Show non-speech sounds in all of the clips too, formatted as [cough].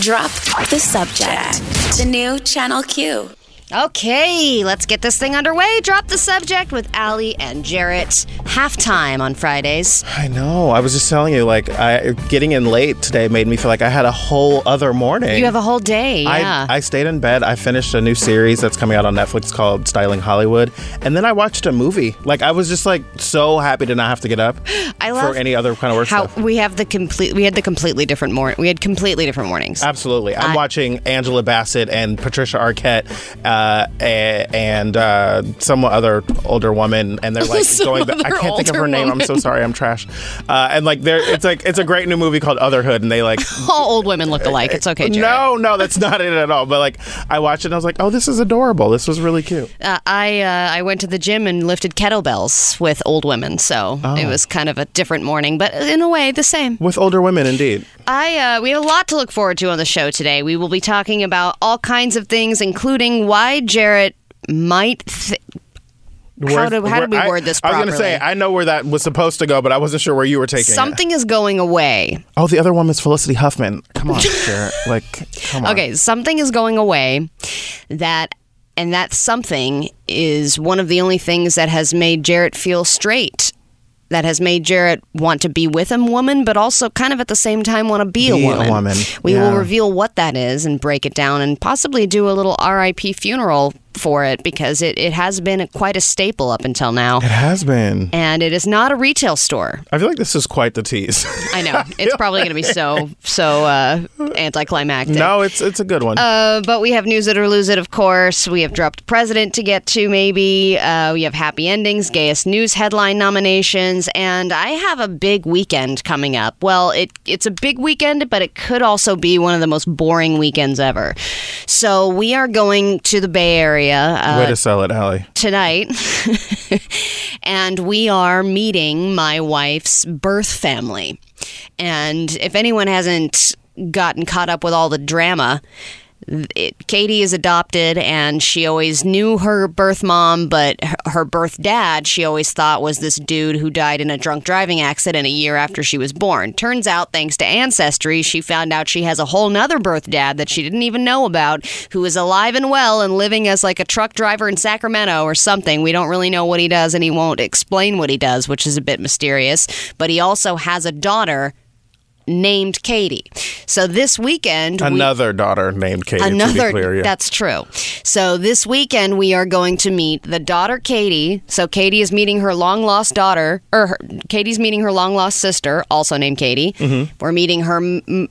Drop the subject. The new Channel Q. Okay, let's get this thing underway. Drop the subject with Ali and Jarrett. Halftime on Fridays. I know. I was just telling you, like, I, getting in late today made me feel like I had a whole other morning. You have a whole day. Yeah. I, I stayed in bed. I finished a new series that's coming out on Netflix called Styling Hollywood. And then I watched a movie. Like, I was just, like, so happy to not have to get up [gasps] I love for any other kind of work how stuff. we have the complete. We had the completely different morning. We had completely different mornings. Absolutely. I'm I- watching Angela Bassett and Patricia Arquette uh, a- and uh, some other older woman, and they're like [laughs] going. Back, I can't think of her name. I'm so sorry. I'm trash. Uh, and like, they're it's like it's a great new movie called Otherhood, and they like. [laughs] All old women look alike. It's okay, Jarrett. No, no, that's not it at all. But like, I watched it and I was like, oh, this is adorable. This was really cute. Uh, I uh, I went to the gym and lifted kettlebells with old women, so Oh. it was kind of a different morning, but in a way the same. With older women, indeed. I uh, we have a lot to look forward to on the show today. We will be talking about all kinds of things, including why Jarrett might. Th- How do- how did we word this I was gonna say? I know where that was supposed to go, but I wasn't sure where you were taking it. something is going away. Oh, the other woman's Felicity Huffman. Come on, Jarrett. [laughs] Like, come on. Okay, something is going away that and that something is one of the only things that has made Jarrett feel straight. That has made Jarrett want to be with a woman, but also kind of at the same time want to be, Be a a woman. woman, We yeah. will reveal what that is and break it down and possibly do a little RIP funeral for it because it, it has been quite a staple up until now. It has been. And it is not a retail store. I feel like this is quite the tease. [laughs] I know. It's probably going to be so, so uh, anticlimactic. no, it's it's a good one. Uh, but we have news it or lose it, of course. We have dropped president to get to, maybe. Uh, we have happy endings, gayest news headline nominations, and I have a big weekend coming up. Well, it it's a big weekend, but it could also be one of the most boring weekends ever. So we are going to the Bay Area uh, Way to sell it, Allie. tonight, [laughs] and we are meeting my wife's birth family. And if anyone hasn't gotten caught up with all the drama, it, Katie is adopted, and she always knew her birth mom, but her, her birth dad, she always thought was this dude who died in a drunk driving accident a year after she was born. Turns out, thanks to Ancestry, she found out she has a whole nother birth dad that she didn't even know about, who is alive and well and living as like a truck driver in Sacramento or something. We don't really know what he does, and he won't explain what he does, which is a bit mysterious. But he also has a daughter named Katie. So this weekend, we- Another daughter named Katie. Another, clear, yeah. that's true. So this weekend we are going to meet the daughter Katie. So Katie is meeting her long lost daughter, or her, Katie's meeting her long lost sister, also named Katie. Mm-hmm. We're meeting her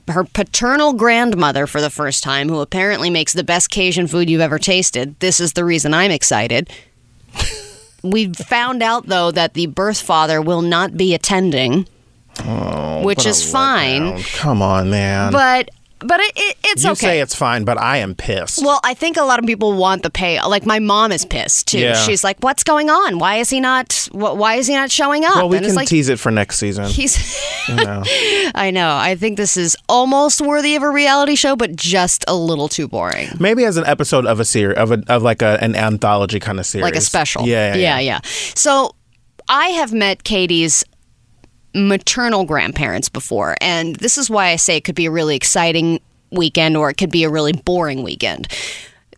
her paternal grandmother for the first time, who apparently makes the best Cajun food you've ever tasted. This is the reason I'm excited. [laughs] We found out though that the birth father will not be attending, Oh, What is fine. Come on, man. But but it, it, it's you okay. say it's fine, but I am pissed. Well, I think a lot of people want the pay. Like my mom is pissed too. Yeah. She's like, "What's going on? Why is he not? wh- Why is he not showing up?" well, we and can like tease it for next season. he's. [laughs] you know. I know. I think this is almost worthy of a reality show, but just a little too boring, Maybe as an episode of a series, of a of like a, an anthology kind of series, like a special. Yeah, yeah, yeah, yeah. So, I have met Katie's maternal grandparents before, and this is why I say it could be a really exciting weekend or it could be a really boring weekend.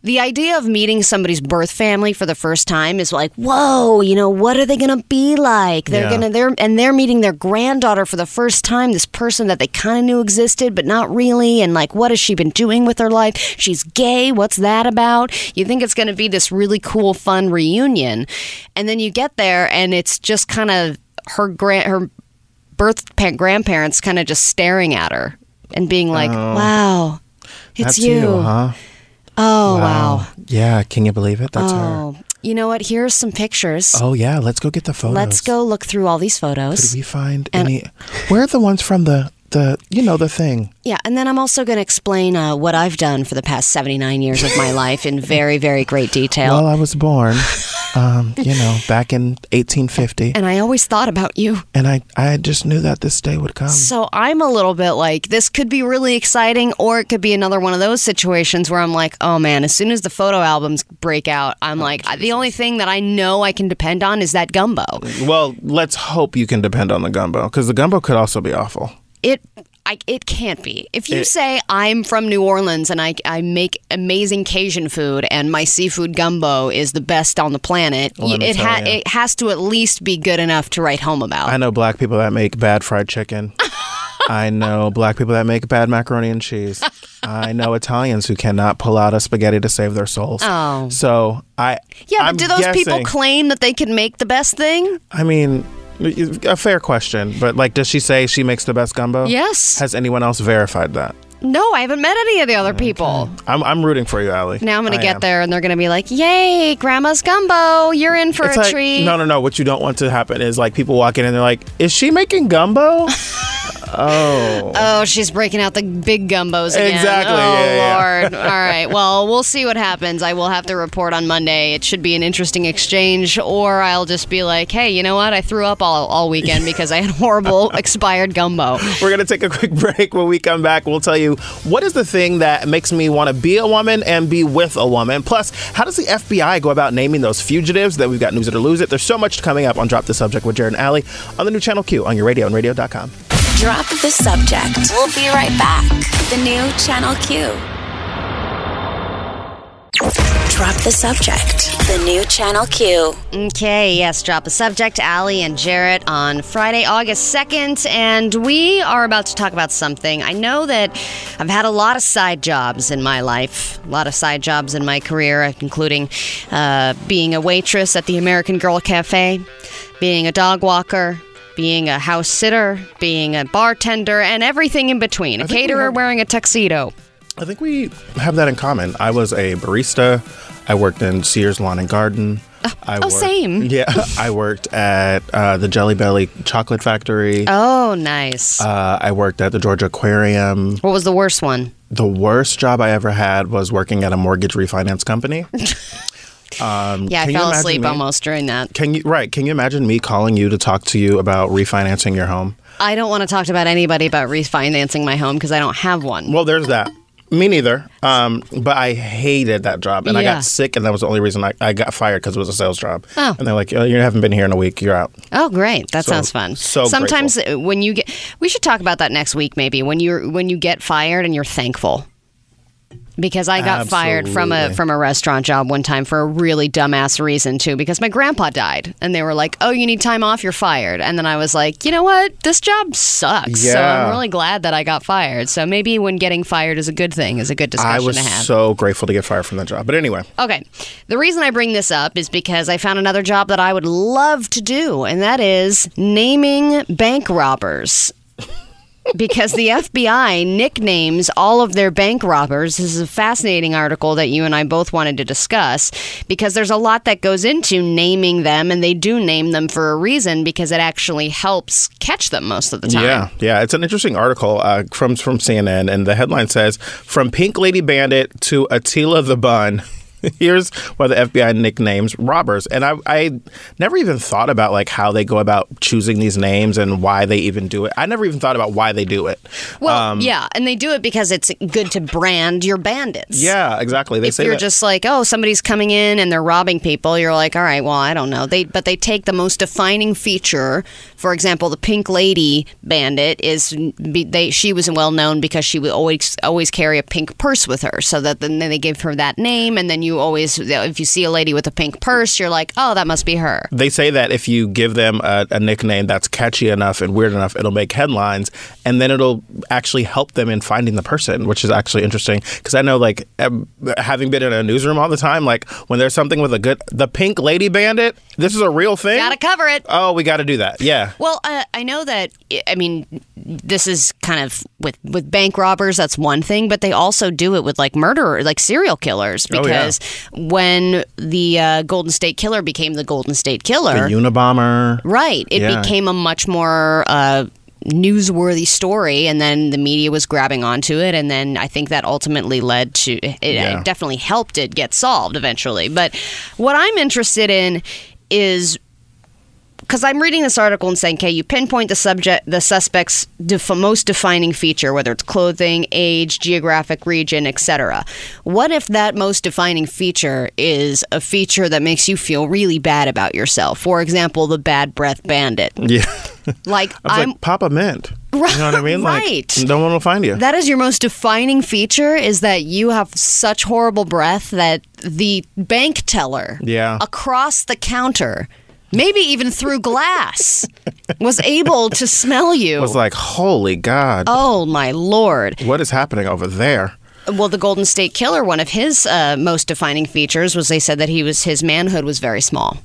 The idea of meeting somebody's birth family for the first time is like, whoa, you know, what are they going to be like? They're Yeah. going to they're and they're meeting their granddaughter for the first time, this person that they kind of knew existed but not really and like what has she been doing with her life? She's gay, what's that about? You think it's going to be this really cool fun reunion. And then you get there and it's just kind of her grand her birth pa- grandparents kind of just staring at her and being like, "Wow, it's That's you." you, huh? Oh, wow. Yeah, can you believe it? That's her. Oh, you know what? Here's some pictures. Oh yeah, let's go get the photos. Let's go look through all these Did photos. we find And- any? Where are the ones from the the you know the thing? Yeah, and then I'm also going to explain uh, what I've done for the past 79 years of my life in very, very great detail. Well, I was born, [laughs] um, you know, back in 1850, and I always thought about you. and I I just knew that this day would come. So I'm a little bit like, this could be really exciting, or it could be another one of those situations where I'm like, oh man, as soon as the photo albums break out, I'm Oh, like, the only thing that I know I can depend on is that gumbo. Well, let's hope you can depend on the gumbo because the gumbo could also be awful. It. I, it can't be. If you It- say I'm from New Orleans and I, I make amazing Cajun food and my seafood gumbo is the best on the planet, oh, let me it tell ha- it has to at least be good enough to write home about. I know black people that make bad fried chicken. [laughs] I know black people that make bad macaroni and cheese. I know Italians who cannot pull out a spaghetti to save their souls. Oh. So I yeah, but I'm do those people claim that they can make the best thing? I mean, a fair question, but like, does she say she makes the best gumbo? Yes. Has anyone else verified that? No, I haven't met any of the other people. I'm, I'm rooting for you, Allie. Now I'm going I to get am. there and they're going to be like, "Yay, grandma's gumbo! You're in for It's a like, treat." no, no, no. What you don't want to happen is like people walk in and they're like, "Is she making gumbo?" [laughs] oh, Oh, she's breaking out the big gumbos again. Exactly, Oh, yeah, yeah. Lord. All right. Well, we'll see what happens. I will have to report on Monday. It should be an interesting exchange, or I'll just be like, hey, you know what? I threw up all, all weekend because I had horrible [laughs] expired gumbo. We're gonna take a quick [laughs] break. When we come back, we'll tell you what is the thing that makes me want to be a woman and be with a woman. Plus, how does the FBI go about naming those fugitives? That we've got news it or lose it. There's so much coming up on Drop the Subject with Jarrett and Allie on the new channel Q on your radio and radio.com. Drop the subject. We'll be right back. The new Channel Q. Drop the subject. The new Channel Q. Okay, yes, drop the subject, Allie and Jarrett on Friday, August 2nd, and we are about to talk about something. I know that I've had a lot of side jobs in my life, a lot of side jobs in my career, including uh, being a waitress at the American Girl Cafe, being a dog walker. Being a house sitter, being a bartender, and everything in between. A caterer have- wearing a tuxedo. I think we have that in common. I was a barista. I worked in Sears Lawn and Garden. I oh, same. [laughs] Yeah, I worked at uh, the Jelly Belly Chocolate Factory. Oh, nice. Uh, I worked at the Georgia Aquarium. what was the worst one? The worst job I ever had was working at a mortgage refinance company. [laughs] Um, Yeah, I can you fell asleep me- almost during that. Can you right? Can you imagine me calling you to talk to you about refinancing your home? I don't want to talk about anybody about refinancing my home because I don't have one. Well, there's that. Me neither. Um, but I hated that job, and I got sick, and that was the only reason I, I got fired because it was a sales job. Oh. And they're like, oh, "You haven't been here in a week. You're out." Oh, great! That So- sounds fun. so sometimes uh, when you get, we should talk about that next week. Maybe when you're when you get fired and you're thankful. Because I got fired from a from a restaurant job one time for a really dumbass reason too. Because my grandpa died, and they were like, "Oh, you need time off. You're fired." And then I was like, "You know what? This job sucks. So I'm really glad that I got fired. So maybe when getting fired is a good thing, is a good discussion I was to have." so grateful to get fired from that job. But anyway, Okay. The reason I bring this up is because I found another job that I would love to do, and that is naming bank robbers. Because the FBI nicknames all of their bank robbers. This is a fascinating article that you and I both wanted to discuss because there's a lot that goes into naming them, and they do name them for a reason because it actually helps catch them most of the time. Yeah, yeah, it's an interesting article uh, from from CNN, and the headline says, "From Pink Lady Bandit to Attila the Bun." [laughs] Here's why the FBI nicknames robbers, and I, I never even thought about like how they go about choosing these names and why they even do it. I never even thought about why they do it. Well, Um, yeah, and they do it because it's good to brand your bandits. Yeah, exactly. They if say you're that. just like, oh, somebody's coming in and they're robbing people, you're like, all right, well, I don't know. They but they take the most defining feature. For example, the Pink Lady Bandit is they she was well known because she would always always carry a pink purse with her, so that then they give her that name, and then you always if you see a lady with a pink purse, you're like, oh, that must be her. They say that if you give them a, a nickname that's catchy enough and weird enough, it'll make headlines, and then it'll actually help them in finding the person, which is actually interesting. Because I know, like, having been in a newsroom all the time, like when there's something with a good, the Pink Lady Bandit, this is a real thing. Gotta cover it. Oh, we got to do that. Yeah. Well, uh, I know that. I mean, this is kind of with with bank robbers. That's one thing, but they also do it with like murderers, like serial killers. Oh, yeah. Because when the uh, Golden State Killer became the Golden State Killer, The Unabomber. right, it Yeah. became a much more. Uh, newsworthy story and then the media was grabbing onto it and then i think that ultimately led to it, Yeah. it definitely helped it get solved eventually but what i'm interested in is because I'm reading this article and saying, okay, you pinpoint the subject, the suspect's def- most defining feature, whether it's clothing, age, geographic region, etc. What if that most defining feature is a feature that makes you feel really bad about yourself? For example, the bad breath bandit. Yeah. [laughs] [laughs] Like I was I'm like, Papa Mint. You know what I mean? Right. Like, no one will find you. That is your most defining feature is that you have such horrible breath that the bank teller Yeah. across the counter, maybe even through glass, was able to smell you. Was like, holy God, oh my lord. what is happening over there? Well, the Golden State Killer, one of his uh, most defining features was they said that he was his manhood was very small.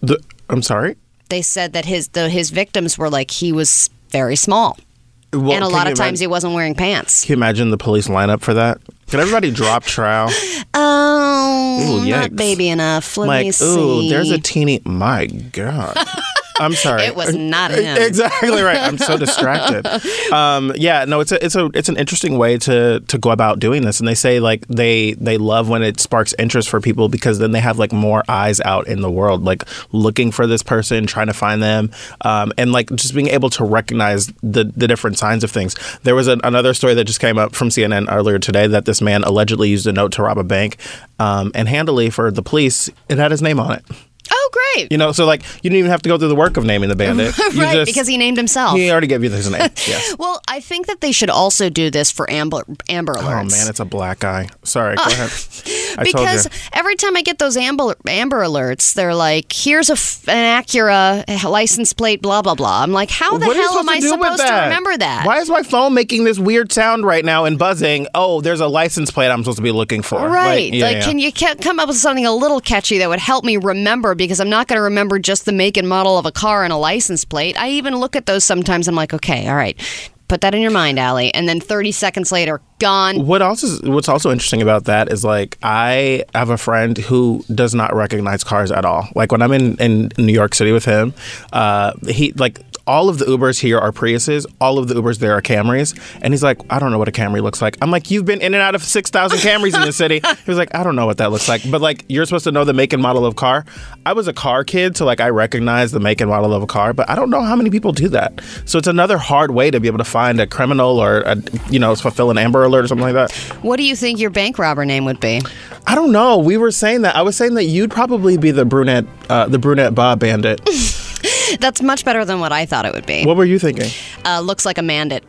The, I'm sorry. They said that his the, his victims were like he was very small, Well, and a lot of times imagine, he wasn't wearing pants. Can you imagine the police lineup for that? Can everybody drop trowel? Oh, [laughs] Ooh, not baby enough. Let me like, see. ooh, there's a teeny. My God. [laughs] I'm sorry. It was not him. Exactly right. I'm so distracted. [laughs] Um, yeah, no, it's a, it's a, it's an interesting way to to go about doing this. And they say like they they love when it sparks interest for people because then they have like more eyes out in the world, like looking for this person, trying to find them, um, and like just being able to recognize the the different signs of things. There was an, another story that just came up from CNN earlier today that this man allegedly used a note to rob a bank, um, and handily for the police, it had his name on it. Oh, great. You know, so like you didn't even have to go through the work of naming the bandit. [laughs] You right, just- because he named himself. he already gave you his name. [laughs] Yes. Well, I think that they should also do this for Amber Amber oh, Alerts. Oh man, it's a black guy. Sorry, go uh, ahead. [laughs] I because every time I get those Amber Amber Alerts, they're like, "Here's a f- an Acura eh, license plate, blah blah blah." I'm like, how the What hell am I to do with supposed to remember that? Why is my phone making this weird sound right now and buzzing? Oh, there's a license plate I'm supposed to be looking for. Right. Like, yeah, like, yeah. can you come up with something a little catchy that would help me remember? Because I'm not going to remember just the make and model of a car and a license plate. I even look at those sometimes. I'm like, okay, all right, put that in your mind, Allie. And then 30 seconds later, gone. What else is what's also interesting about that is like I have a friend who does not recognize cars at all. Like when I'm in, in New York City with him, uh, he like all of the Ubers here are Priuses, all of the Ubers there are Camrys, and he's like, I don't know what a Camry looks like. I'm like, you've been in and out of six thousand Camrys in the city. [laughs] He was like, I don't know what that looks like, but like you're supposed to know the make and model of car. I was a car kid, so like I recognize the make and model of a car, but I don't know how many people do that. So it's another hard way to be able to find a criminal or a, you know fulfill an Amber Alert or something like that. What do you think your bank robber name would be? I don't know. We were saying that. I was saying that you'd probably be the brunette, uh, the brunette Bob Bandit. [laughs] That's much better than what I thought it would be. what were you thinking? Uh, looks like a mandate.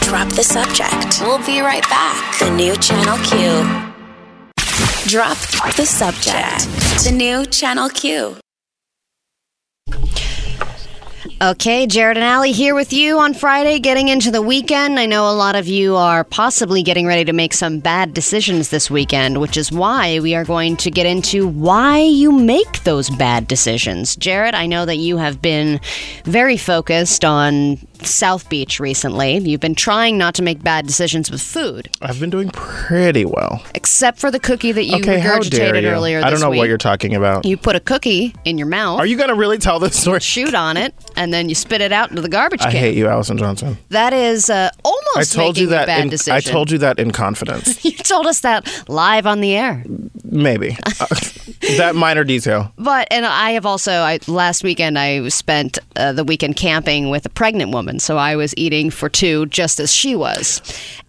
Drop the subject. We'll be right back. The new Channel Q. Drop the subject. The new Channel Q. Okay, Jarrett and Allie here with you on Friday, getting into the weekend. I know a lot of you are possibly getting ready to make some bad decisions this weekend, which is why we are going to get into why you make those bad decisions. Jarrett, I know that you have been very focused on South Beach recently. You've been trying not to make bad decisions with food, I've been doing pretty well. except for the cookie that you okay, regurgitated you? earlier this I don't know week. what you're talking about. you put a cookie in your mouth. Are you going to really tell this story? shoot on it and then you spit it out into the garbage can. I hate you, Allison Johnson. That is uh, almost I told you that. a bad In, decision. I told you that in confidence. [laughs] You told us that live on the air. Maybe [laughs] Uh, that minor detail. But and I have also I last weekend I spent uh, the weekend camping with a pregnant woman, so I was eating for two just as she was,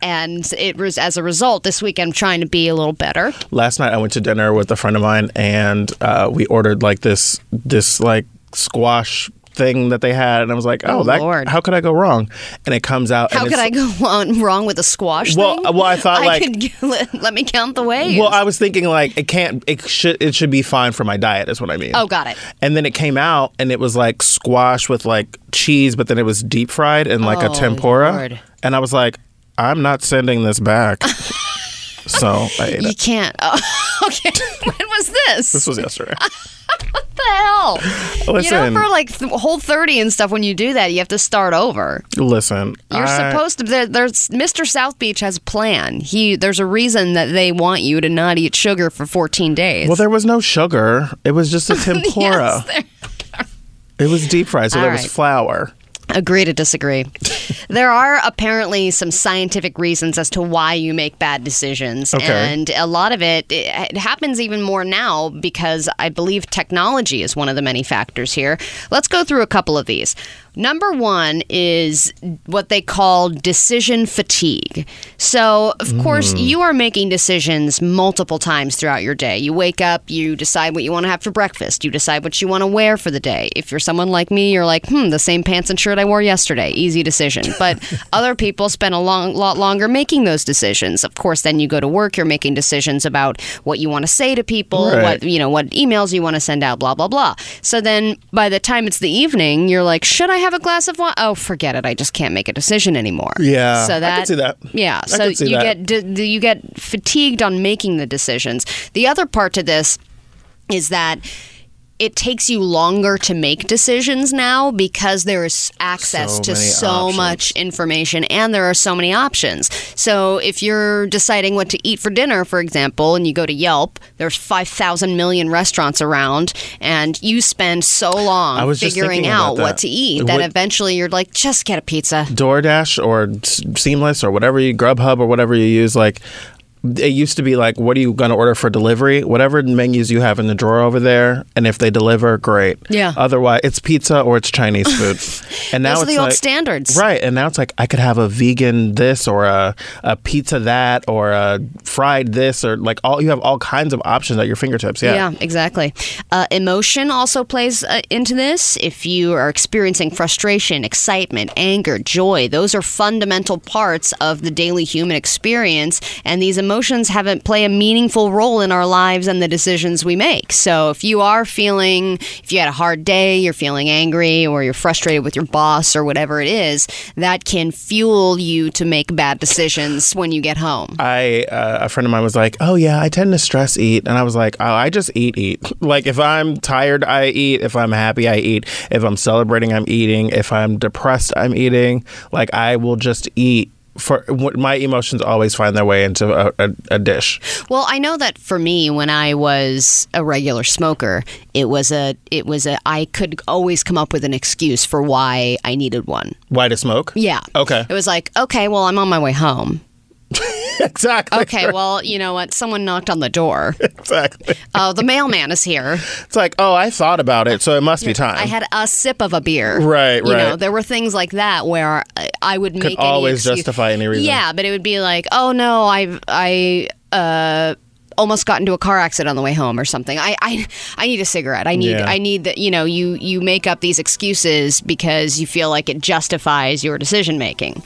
and it was as a result this weekend I'm trying to be a little better. Last night I went to dinner with a friend of mine, and uh, we ordered like this this like squash thing that they had, and I was like, oh, Oh, that Lord. how could I go wrong? And it comes out. How and could I go [laughs] on wrong with a squash Well, thing? well, I thought, like- could, [laughs] let, let me count the ways. Well, I was thinking like it can't. It should. It should be fine for my diet. Is what I mean. Oh, got it. And then it came out, and it was like squash with like cheese, but then it was deep fried in like Oh, a tempura. Lord. And I was like, I'm not sending this back. [laughs] so [laughs] I ate you it. can't. [laughs] Oh, okay, [laughs] when was this? This was yesterday. what the hell? you Listen. know, for like th- whole thirty and stuff, when you do that, you have to start over. Listen, You're I- supposed to. There, there's Mr. South Beach has a plan. He there's a reason that they want you to not eat sugar for 14 days. Well, there was no sugar. It was just a tempura. Yes, It was deep fried, so All there was flour. Agree to disagree. [laughs] there are apparently some scientific reasons as to why you make bad decisions. Okay. And a lot of it, it, it happens even more now because I believe technology is one of the many factors here. Let's go through a couple of these. Number one is what they call decision fatigue. So, of course, you are making decisions multiple times throughout your day. You wake up, you decide what you want to have for breakfast, you decide what you want to wear for the day. If you're someone like me, you're like, hmm, the same pants and shirt I wore yesterday. Easy decision. [laughs] But other people spend a long, lot longer making those decisions. Of course, then you go to work, you're making decisions about what you want to say to people, Right. what you know, what emails you want to send out, blah blah blah. So then, by the time it's the evening, you're like, should I have a glass of wine? Oh, forget it. I just can't make a decision anymore. Yeah, I So that see that. Yeah. I So you that. get you get fatigued on making the decisions. The other part to this is that it takes you longer to make decisions now because there is access So to so options. much information and there are so many options. So if you're deciding what to eat for dinner, for example, and you go to Yelp, there's 5,000 million restaurants around and you spend so long figuring out what to eat that eventually you're like, just get a pizza. DoorDash or Seamless or whatever you Grubhub or whatever you use, like it used to be like, what are you going to order for delivery? Whatever menus you have in the drawer over there, and if they deliver, great. Yeah. Otherwise, it's pizza or it's Chinese food. [laughs] And now Those are it's the old standards. Right, and now it's like I could have a vegan this or a, a pizza that or a fried this or like all you have all kinds of options at your fingertips. Yeah. Yeah, exactly. Uh, emotion also plays uh, into this. If you are experiencing frustration, excitement, anger, joy, those are fundamental parts of the daily human experience, and these emotions haven't play a meaningful role in our lives and the decisions we make. So if you are feeling, if you had a hard day, you're feeling angry, or you're frustrated with your boss, or whatever it is, that can fuel you to make bad decisions when you get home. I uh, a friend of mine was like, "Oh yeah, I tend to stress eat," and I was like, "Oh, I just eat, eat. [laughs] Like if I'm tired, I eat. If I'm happy, I eat. If I'm celebrating, I'm eating. If I'm depressed, I'm eating. Like I will just eat." For my emotions always find their way into a, a, a dish. Well, I know that for me, when I was a regular smoker, it was a, it was a, I could always come up with an excuse for why I needed one. Why to smoke? Yeah. Okay. It was like, okay, well, I'm on my way home. [laughs] exactly. Okay, well, you know what? Someone knocked on the door. [laughs] Exactly. Oh, the mailman is here. It's like, oh, I thought about it, so it must be time. I had a sip of a beer. Right, You know, right. there were things like that where I- would make any always justify any reason. Yeah, but it would be like, oh no, I've I uh almost got into a car accident on the way home or something. I I, I need a cigarette. I need Yeah. I need that. You know, you you make up these excuses because you feel like it justifies your decision making.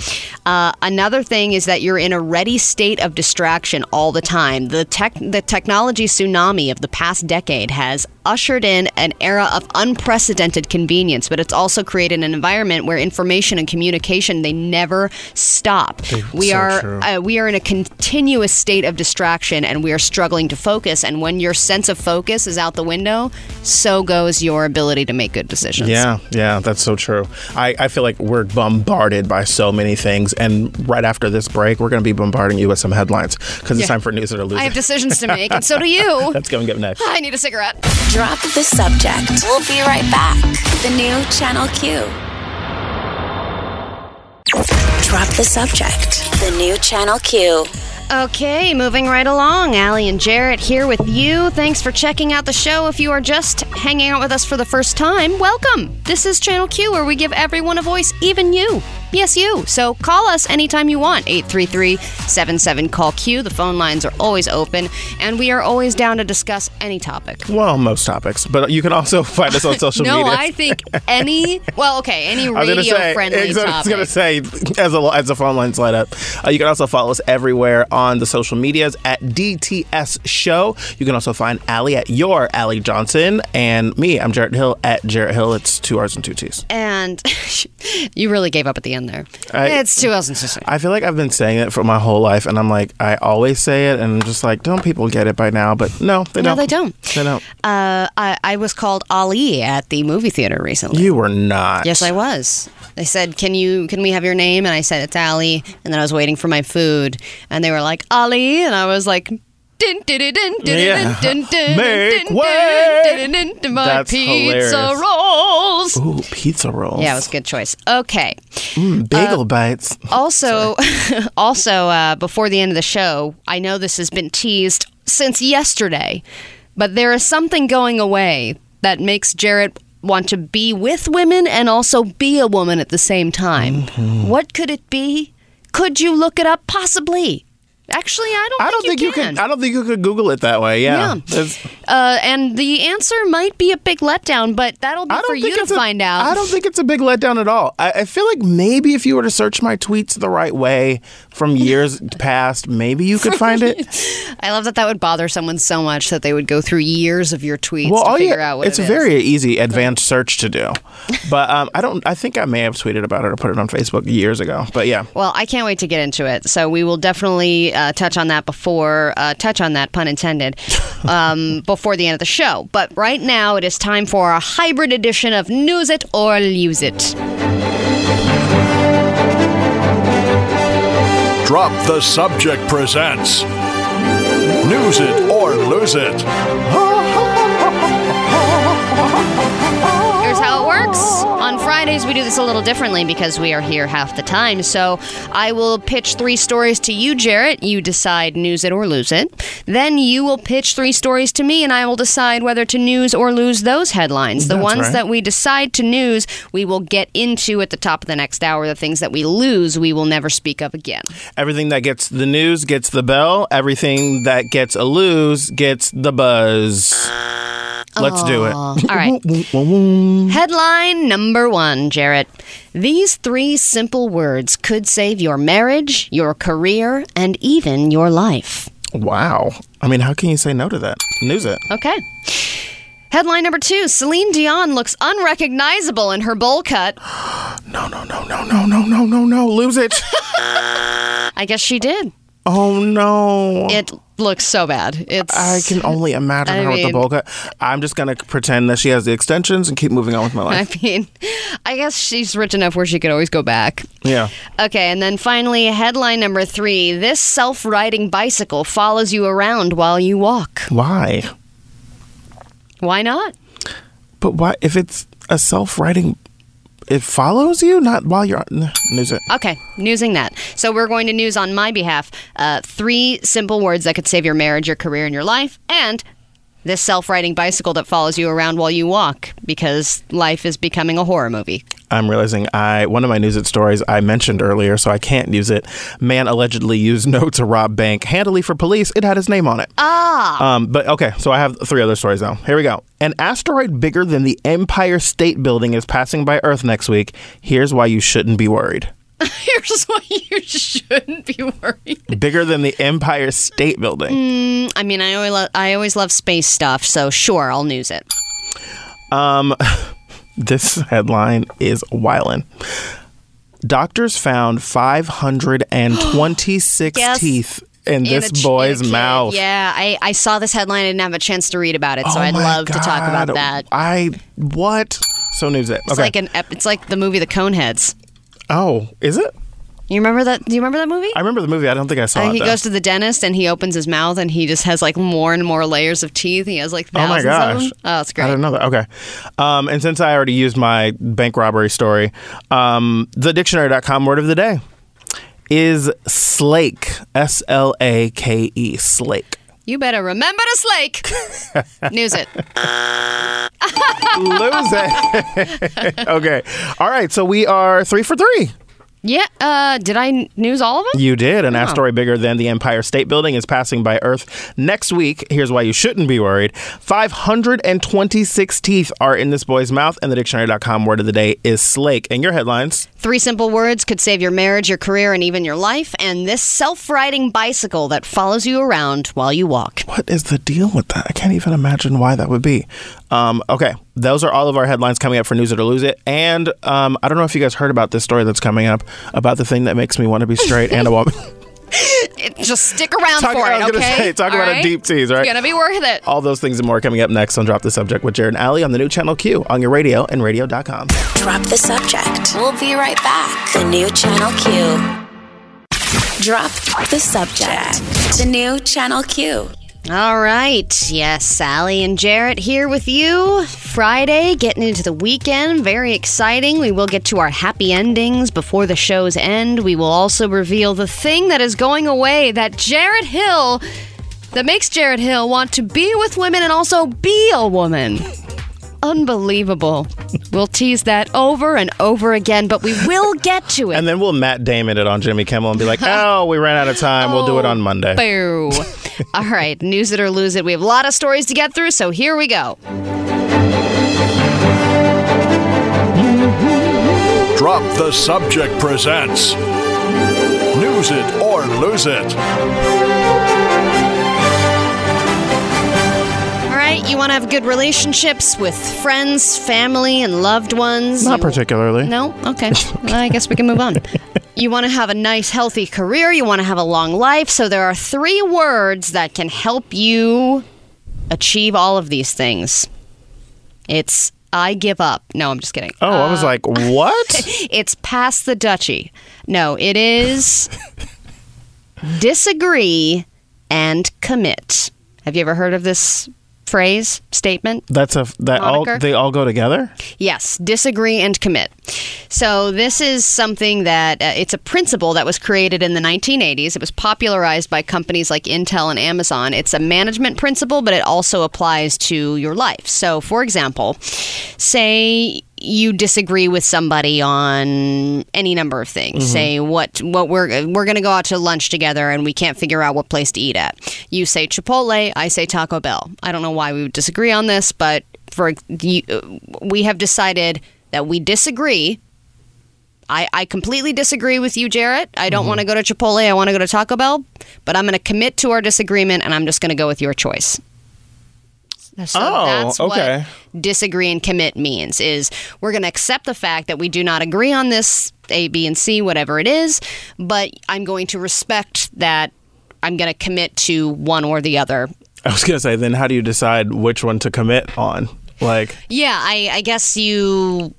Uh, another thing is that you're in a ready state of distraction all the time. The tech the technology tsunami of the past decade has ushered in an era of unprecedented convenience, but it's also created an environment where information and communication they never stop. we so are uh, we are in a continuous state of distraction and we are struggling to focus and when your sense of focus is out the window, so goes your ability to make good decisions. Yeah, yeah, that's so true. I, I feel like we're bombarded by so many things, and right after this break, we're going to be bombarding you with some headlines because it's Yeah. time for news that are losing. I have decisions to make and so do [laughs] you. That's coming up next. I need a cigarette. Drop the subject. We'll be right back. The new Channel Q. Drop the subject. The new Channel Q. Okay, moving right along. Allie and Jarrett here with you. Thanks for checking out the show. If you are just hanging out with us for the first time, welcome. This is Channel Q, where we give everyone a voice, even you. Yes, you. So call us anytime you want. 833 77 Call Q. The phone lines are always open, and we are always down to discuss any topic. Well, most topics, but you can also [laughs] find us on [laughs] social No, media. I think any, well, okay, any [laughs] I was gonna radio say, friendly I was gonna say, as a as the phone lines light up, uh, you can also follow us everywhere on the social medias at DTS Show. You can also find Allie at your Allie Johnson and me. I'm Jarrett Hill at Jarrett Hill. It's two R's and two T's. and you really gave up at the end there. I- it's 2006. I feel like I've been saying it for my whole life, and I'm like, I always say it, and I'm just like, don't people get it by now? But no, they No, don't. they don't. They don't. Uh, I, I was called Ali at the movie theater recently. You were not. yes, I was. They said, "Can you? Can we have your name?" And I said, "It's Ali." And then I was waiting for my food, and they were like, "Ali," and I was like. Yeah. Make way. My That's pizza hilarious. rolls. Ooh, pizza rolls. Yeah, it was a good choice. Okay. Bagel bites. Also, also uh, before the end of the show, I know this has been teased since yesterday, but there is something going away that makes Jarrett want to be with women and also be a woman at the same time. Mm-hmm. What could it be? Could you look it up? Possibly. Actually, I don't. I don't think you, can. could. I don't think you could Google it that way. Yeah. Yeah. Uh, and the answer might be a big letdown, but that'll be for you to a- find out. I don't think it's a big letdown at all. I, I feel like maybe if you were to search my tweets the right way from years [laughs] past, maybe you could find it. [laughs] I love that that would bother someone so much that they would go through years of your tweets Well, to all you, figure out what it's it a very easy advanced search to do. But um, I don't. I think I may have tweeted about it or put it on Facebook years ago. But yeah, Well, I can't wait to get into it. So we will definitely uh, touch on that before uh, touch on that pun intended [laughs] um, before the end of the show. But right now, it is time for a hybrid edition of News It or Lose It. Drop the Subject presents News It or Lose It. Fridays, we do this a little differently because we are here half the time. So I will pitch three stories to you, Jarrett. You decide news it or lose it. Then you will pitch three stories to me, and I will decide whether to news or lose those headlines. The That's ones right. that we decide to news, we will get into at the top of the next hour. The things that we lose, we will never speak of again. everything that gets the news gets the bell. Everything that gets a lose gets the buzz. Let's do it. All right. [laughs] Headline number one, Jarrett. These three simple words could save your marriage, your career, and even your life. Wow. I mean, how can you say no to that? News it. Okay. Headline number two Celine Dion looks unrecognizable in her bowl cut. [gasps] No, no, no, no, no, no, no, no, no. Lose it. [laughs] I guess she did. Oh no. It looks so bad. It's. I can only imagine I her with the mean- bowl cut. I'm just gonna pretend that she has the extensions and keep moving on with my life. I mean, I guess she's rich enough where she could always go back. Yeah. Okay, and then finally, headline number three this self riding bicycle follows you around while you walk. Why? Why not? But why? If it's a self-writing, it follows you, not while you're on. News it. Okay, newsing that. So we're going to news on my behalf uh, three simple words that could save your marriage, your career, and your life, and this self-riding bicycle that follows you around while you walk because life is becoming a horror movie. I'm realizing I one of my news it stories I mentioned earlier, so I can't use it. Man allegedly used note to rob bank handily for police. It had his name on it. Ah, Um, but okay, so I have three other stories now. Here we go. An asteroid bigger than the Empire State Building is passing by Earth next week. Here's why you shouldn't be worried. [laughs] here's why you shouldn't be worried. Bigger than the Empire State Building. I mean, I always lo- I always love space stuff, so sure, I'll news it. Um, [laughs] this headline is wildin'. Doctors found 526 [gasps] Yes. teeth in this ch- boy's mouth. Yeah, I, I saw this headline. I didn't have a chance to read about it, so Oh I'd love to talk about that. I what? So news it. It's Okay. like an ep- it's like the movie The Coneheads. Oh, is it? You remember that? Do you remember that movie? I remember the movie. I don't think I saw Uh, it. he though. goes to the dentist and he opens his mouth and he just has like more and more layers of teeth. He has like Oh my gosh! of them. Oh, it's great. I didn't know that. Okay. Um, and since I already used my bank robbery story, um, the dictionary.com word of the day is slake. S L A K E. Slake. You better remember to slake. [laughs] News it. Lose it. [laughs] okay. All right. So we are three for three. Yeah. Uh, did I news all of them? You did. An asteroid bigger than the Empire State Building is passing by Earth next week. Here's why you shouldn't be worried. 526 teeth are in this boy's mouth, and the dictionary.com word of the day is slake. And your headlines? Three simple words could save your marriage, your career, and even your life. And this self-riding bicycle that follows you around while you walk. What is the deal with that? I can't even imagine why that would be. Um, okay, those are all of our headlines coming up for News It or Lose It. And um, I don't know if you guys heard about this story that's coming up about the thing that makes me want to be straight and a woman. [laughs] It, just stick around Talk- for I it, okay? gonna say, talk All about a deep tease, right? It's gonna be worth it. all those things and more coming up next on Drop the Subject with Jarrett and Allie on the new channel Q on your radio and radio.com. Drop the subject. We'll be right back. The new Channel Q. Drop the subject. The new Channel Q. All right. Yes, Sally and Jarrett here with you. Friday, getting into the weekend. Very exciting. We will get to our happy endings before the show's end. We will also reveal the thing that is going away that Jarrett Hill, that makes Jarrett Hill want to be with women and also be a woman. Unbelievable. We'll tease that over and over again, but we will get to it. And then we'll Matt Damon it on Jimmy Kimmel and be like, oh, we ran out of time. We'll do it oh, on Monday. Boo. All right, news it or lose it. We have a lot of stories to get through, so here we go. Drop the Subject presents News It or Lose It. You want to have good relationships with friends, family, and loved ones. Not You- particularly. No? Okay. Well, I guess we can move on. [laughs] You want to have a nice, healthy career. You want to have a long life. So there are three words that can help you achieve all of these things. It's I give up. No, I'm just kidding. Oh, I was uh, like, what? [laughs] It's pass the duchy. No, it is [laughs] disagree and commit. Have you ever heard of this phrase, statement? That's a that all they all go together. Yes, disagree and commit. So this is something that uh, it's a principle that was created in the 1980s. It was popularized by companies like Intel and Amazon. It's a management principle, but it also applies to your life. So, for example, say you disagree with somebody on any number of things. Mm-hmm. Say what what we're we're going to go out to lunch together and we can't figure out what place to eat at. You say Chipotle, I say Taco Bell. I don't know why we would disagree on this, but for you, we have decided that we disagree. I, I completely disagree with you, Jarrett. I don't mm-hmm. want to go to Chipotle. I want to go to Taco Bell, but I'm going to commit to our disagreement and I'm just going to go with your choice. So Oh, that's okay. what disagree and commit means is we're going to accept the fact that we do not agree on this A, B, and C, whatever it is, but I'm going to respect that I'm going to commit to one or the other [laughs] I was gonna say, then how do you decide which one to commit on? Like, Yeah, I, I guess you.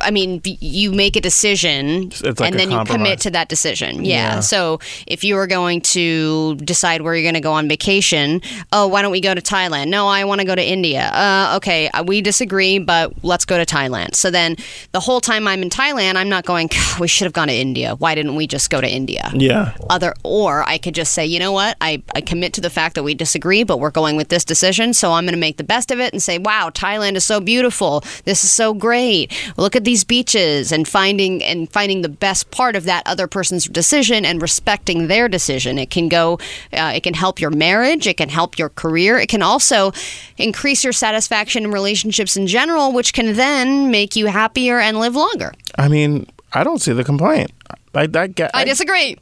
I mean, you make a decision like and then you commit to that decision. Yeah. Yeah. So if you were going to decide where you're going to go on vacation, oh, why don't we go to Thailand? No, I want to go to India. Uh, okay, uh, we disagree, but let's go to Thailand. So then the whole time I'm in Thailand, I'm not going, we should have gone to India. Why didn't we just go to India? yeah, other or I could just say, you know what, I, I commit to the fact that we disagree, but we're going with this decision, so I'm gonna make the best of it and say, Wow, Thailand is so beautiful. This is so great. Look at these beaches and finding and finding the best part of that other person's decision and respecting their decision. It can go uh, it can help your marriage, it can help your career, it can also increase your satisfaction in relationships in general, which can then make you happier and live longer. I mean, I don't see the complaint. I, I get. I disagree.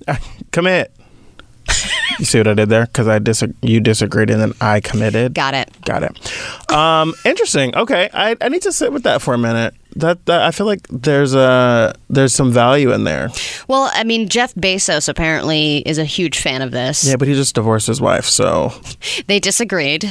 commit. you see what I did there? Because I dis- you disagreed and then I committed. Got it. Got it. Um, interesting. Okay, I, I need to sit with that for a minute. That, that I feel like there's a there's some value in there. Well, I mean, Jeff Bezos apparently is a huge fan of this. Yeah, but he just divorced his wife, so They disagreed.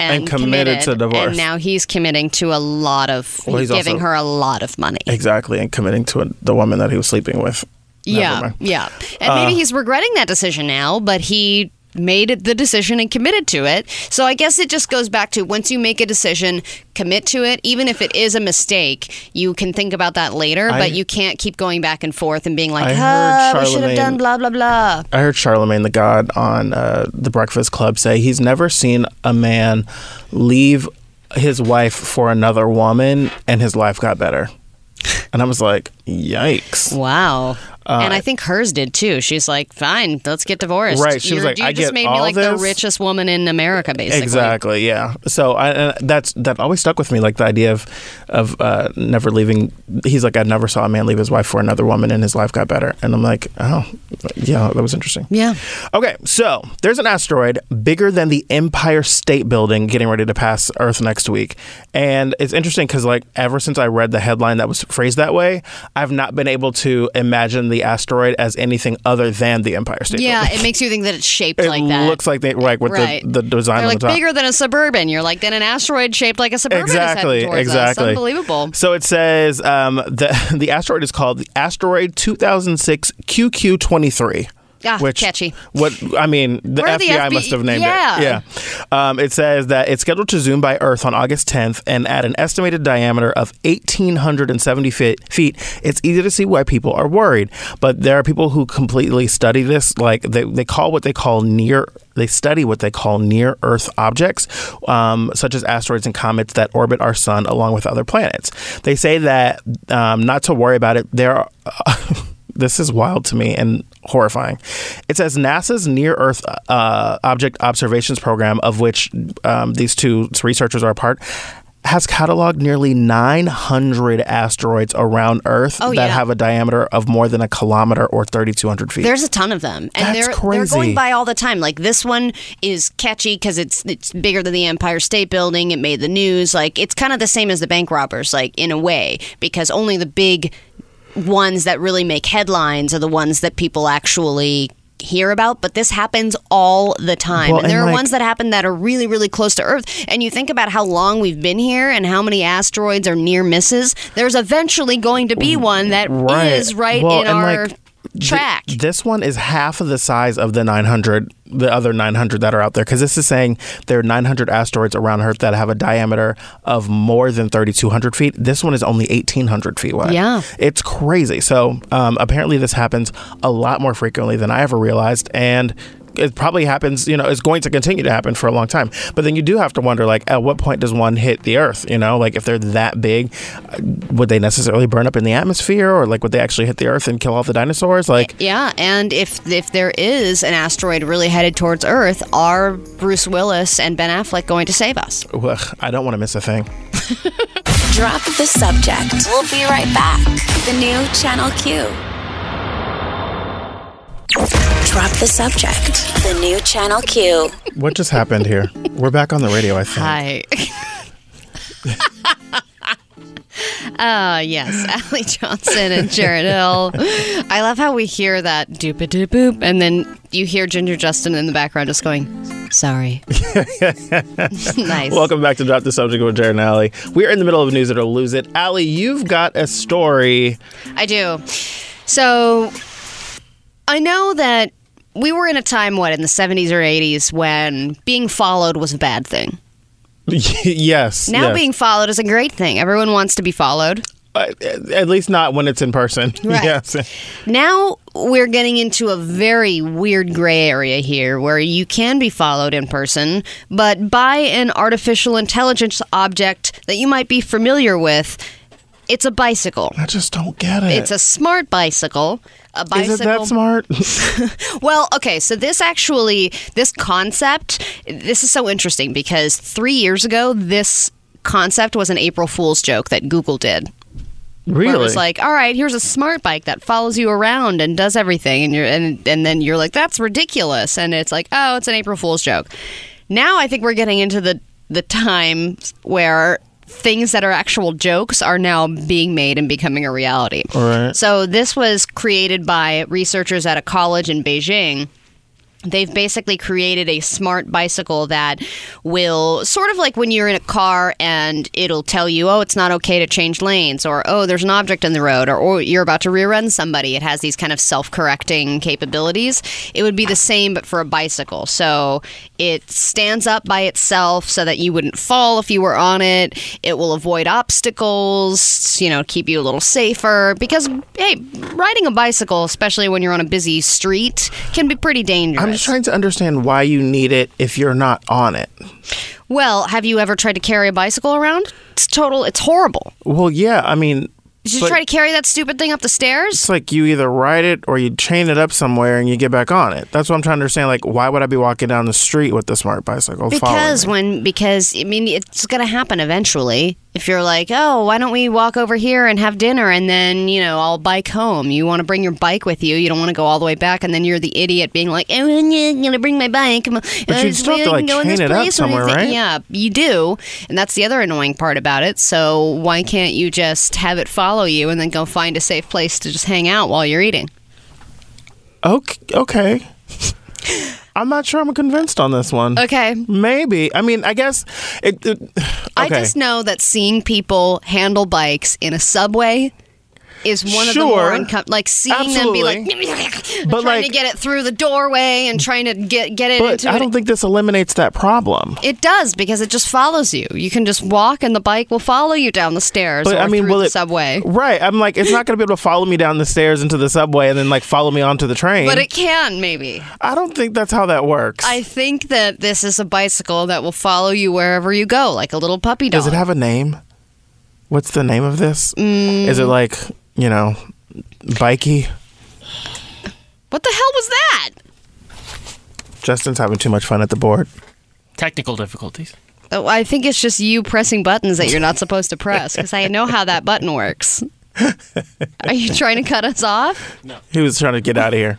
And, And committed to divorce. And now he's committing to a lot of, Well, he's he's giving also- her a lot of money. exactly, and committing to a, the woman that he was sleeping with. Never yeah, mind. yeah. And Uh, maybe he's regretting that decision now, but he made the decision and committed to it. So I guess it just goes back to once you make a decision, commit to it. Even if it is a mistake, you can think about that later, I- but you can't keep going back and forth and being like, I heard we should have Charlemagne- done blah, blah, blah. I heard Charlemagne the God on uh, the Breakfast Club say he's never seen a man leave his wife for another woman and his life got better. And I was like, yikes. Wow. Uh, and I think hers did too. She's like, fine, let's get divorced. Right, she You're- like, you I just get made me all like the richest woman in America, basically. Exactly. Yeah. So I, and that's that always stuck with me, like the idea of of uh, never leaving. He's like, I never saw a man leave his wife for another woman, and his life got better. And I'm like, oh, yeah, that was interesting. Yeah. Okay, so there's an asteroid bigger than the Empire State Building getting ready to pass Earth next week. And it's interesting because, like, ever since I read the headline that was phrased that way, I've not been able to imagine the asteroid as anything other than the Empire State Yeah, Building. it makes you think that it's shaped [laughs] It like that. It looks like they like with right. the, the design They're like the bigger than a suburban. You're like, then an asteroid shaped like a suburban exactly, exactly. us. Unbelievable. So it says um, [laughs] the the asteroid is called the asteroid 2006 QQ23. Ah, which catchy. What I mean, the are the FBI must have named Yeah. it. Yeah. Um, it says that it's scheduled to zoom by Earth on August 10th, and at an estimated diameter of 1,870 feet, feet, it's easy to see why people are worried. But there are people who completely study this, like they, they call what they call near. They study what they call near Earth objects, um, such as asteroids and comets that orbit our sun along with other planets. They say that um, not to worry about it. There are. [laughs] this is wild to me and horrifying. It says NASA's Near Earth uh, Object Observations Program, of which um, these two researchers are a part, has cataloged nearly 900 asteroids around Earth Oh, that yeah. have a diameter of more than a kilometer or 3,200 feet. There's a ton of them, and That's they're they're going by all the time. Like this one is catchy because it's it's bigger than the Empire State Building. It made the news. Like it's kind of the same as the bank robbers, like in a way, because only the big ones that really make headlines are the ones that people actually hear about but this happens all the time. Well, and there and, are like- ones that happen that are really really close to earth. And you think about how long we've been here and how many asteroids are near misses there's eventually going to be one that is right Well, in our like, track this one is half of the size of the 900, the other 900 that are out there. Because this is saying there are 900 asteroids around Earth that have a diameter of more than 3,200 feet. This one is only 1,800 feet away. Yeah. It's crazy. So um, apparently, this happens a lot more frequently than I ever realized. And it probably happens, you know, it's going to continue to happen for a long time. But then you do have to wonder, like, at what point does one hit the Earth? You know, like if they're that big, uh, would they necessarily burn up in the atmosphere, or like would they actually hit the Earth and kill all the dinosaurs? Like, Yeah, and if if there is an asteroid really headed towards Earth, are Bruce Willis and Ben Affleck going to save us? ugh, I don't want to miss a thing. Drop the subject. We'll be right back. The new Channel Q. Drop the subject. The new Channel Q. What just happened here? We're back on the radio, I think. Hi. Uh, [laughs] yes, [laughs] Allie Johnson and Jarrett Hill. I love how we hear that doop a doop boop, and then you hear Ginger Justin in the background just going, sorry. [laughs] nice. Welcome back to Drop the Subject with Jarrett and Allie. We're in the middle of news it or lose it. Allie, you've got a story. I do. So I know that we were in a time, what, in the 70s or 80s when being followed was a bad thing. [laughs] yes. Now yes. being followed is a great thing. Everyone wants to be followed. Uh, at least not when it's in person. [laughs] Right. Yes. Now we're getting into a very weird gray area here where you can be followed in person, but by an artificial intelligence object that you might be familiar with. It's a bicycle. I just don't get it. It's a smart bicycle. A bicycle. Is it that smart? [laughs] [laughs] Well, okay, so this actually, this concept, this is so interesting because three years ago, this concept was an April Fool's joke that Google did. Where really? it was like, all right, here's a smart bike that follows you around and does everything, and you're and and then you're like, that's ridiculous, and it's like, oh, it's an April Fool's joke. Now I think we're getting into the the time where things that are actual jokes are now being made and becoming a reality. Right. So this was created by researchers at a college in Beijing. They've basically created a smart bicycle that will sort of like when you're in a car and it'll tell you, oh, it's not okay to change lanes, or oh, there's an object in the road, or oh, you're about to rear end somebody. It has these kind of self correcting capabilities. It would be the same, but for a bicycle. So it stands up by itself so that you wouldn't fall if you were on it. It will avoid obstacles, you know, keep you a little safer. Because, hey, riding a bicycle, especially when you're on a busy street, can be pretty dangerous. I'm just trying to understand why you need it if you're not on it. Well, have you ever tried to carry a bicycle around? It's total. It's horrible. Well, yeah, I mean, Did you But- try to carry that stupid thing up the stairs? it's like you either ride it or you chain it up somewhere and you get back on it. That's what I'm trying to understand. Like, why would I be walking down the street with the smart bicycle? Because when because I mean it's going to happen eventually. If you're like, oh, why don't we walk over here and have dinner and then you know I'll bike home. You want to bring your bike with you. You don't want to go all the way back, and then you're the idiot being like, oh, I'm gonna bring my bike. But you'd still have to, like, chain it up somewhere, right? Yeah, you do, and that's the other annoying part about it. So why can't you just have it follow you and then go find a safe place to just hang out while you're eating? okay, okay. I'm not sure I'm convinced on this one. Okay. Maybe. I mean, I guess it. it [sighs] okay. I just know that seeing people handle bikes in a subway is one of the Sure. more uncomfortable. Like seeing them be like, [laughs] But, trying to get it through the doorway and trying to get get it But into I it. don't think this eliminates that problem. It does because it just follows you. You can just walk, and the bike will follow you down the stairs But or I mean, will the it subway. Right. I'm like, it's not going to be able to follow me down the stairs into the subway and then like follow me onto the train. But it can maybe. I don't think that's how that works. I think that this is a bicycle that will follow you wherever you go, like a little puppy dog. Does it have a name? What's the name of this? Mm. Is it like you know, bikey? what the hell was that? Justin's having too much fun at the board. Technical difficulties. Oh, I think it's just you pressing buttons that you're not [laughs] supposed to press because I know how that button works. Are you trying to cut us off? No. He was trying to get out of here.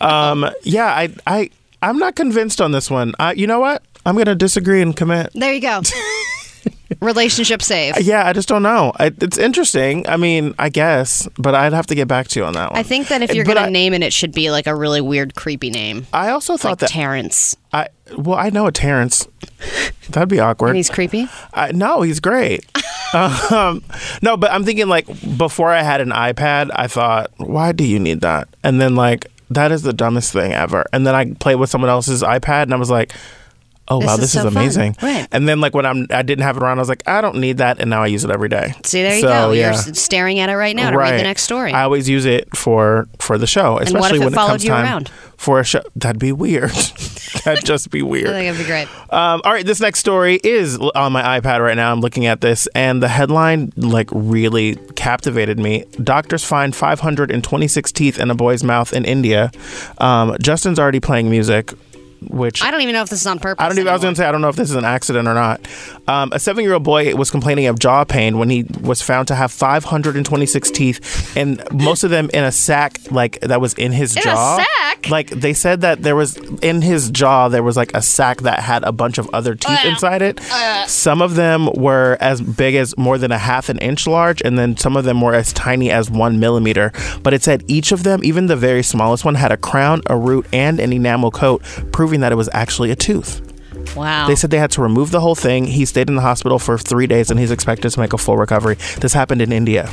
Um, yeah, I, I, I'm not convinced on this one. Uh, you know what? I'm going to disagree and commit. There you go. [laughs] Relationship save. Yeah, I just don't know. I, it's interesting. I mean, I guess, but I'd have to get back to you on that one. I think that if you're going to name it, it should be like a really weird, creepy name. I also thought Like that Terrence. I well, I know a Terrence. That'd be awkward. And he's creepy. I, no, he's great. [laughs] um, no, but I'm thinking like before I had an iPad, I thought, why do you need that? And then like that is the dumbest thing ever. And then I played with someone else's iPad, and I was like. Oh This wow, is this so is fun. amazing! Right. And then, like when I'm, I didn't have it around. I was like, I don't need that, and now I use it every day. See, there you So, go. Yeah. You're staring at it right now to read the next story. I always use it for for the show, especially it when followed comes you time around? for a show. That'd be weird. [laughs] That'd just be weird. [laughs] I think it'd be great. Um, all right, this next story is on my iPad right now. I'm looking at this, and the headline like really captivated me. Doctors find 526 teeth in a boy's mouth in India. Um, Justin's already playing music, which I don't even know if this is on purpose. I don't even. I was going to say I don't know if this is an accident or not. Um, a seven-year-old boy was complaining of jaw pain when he was found to have 526 teeth, and most of them in a sack, like that was in his In jaw. sack? Like they said that there was in his jaw there was like a sack that had a bunch of other teeth inside it. Some of them were as big as more than a half an inch large, and then some of them were as tiny as one millimeter. But it said each of them, even the very smallest one, had a crown, a root, and an enamel coat, proving that it was actually a tooth. Wow. They said they had to remove the whole thing. He stayed in the hospital for three days and he's expected to make a full recovery. This happened in India.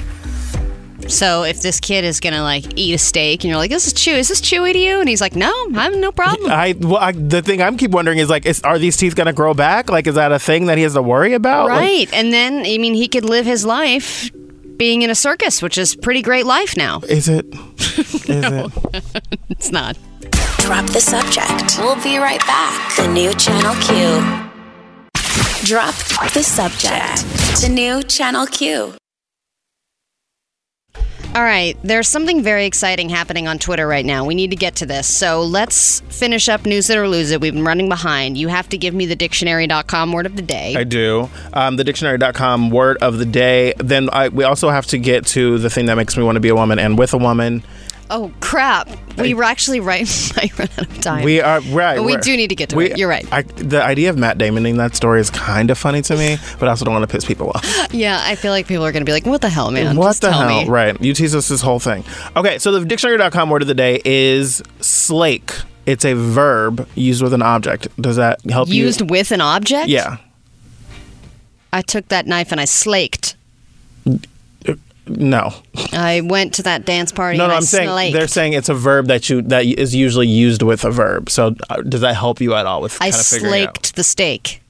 so if this kid is gonna like eat a steak and you're like, "This is chew. Is this chewy to you?" and he's like, "No, I'm no problem." I, well, I the thing I'm keep wondering is like, is, are these teeth going to grow back? Like, is that a thing that he has to worry about? Like, right. And then I mean, he could live his life being in a circus, which is pretty great life now. is it? [laughs] Is it? [laughs] It's not. Drop the subject. We'll be right back. The new Channel Q. Drop the subject. The new Channel Q. All right, there's something very exciting happening on Twitter right now. We need to get to this. So let's finish up News It or Lose It. We've been running behind. You have to give me the dictionary.com word of the day. I do. Um, the dictionary.com word of the day. Then I, we also have to get to the thing that makes me want to be a woman and with a woman. Oh, crap. We were actually right. [laughs] run out of time. We are right. But we do need to get to we- it. You're right. I, the idea of Matt Damoning that story is kind of funny to me, but I also don't want to piss people off. [laughs] yeah, I feel like people are going to be like, what the hell, man? What Just the hell? me. Right. You tease us this whole thing. Okay, so the dictionary.com word of the day is slake. It's a verb used with an object. Does that help you? Used with an object? Yeah. I took that knife and I slaked. No. I went to that dance party No, and no, I'm saying they're saying it's a verb that you that is usually used with a verb. So uh, does that help you at all with I kind of figuring out? slaked the steak.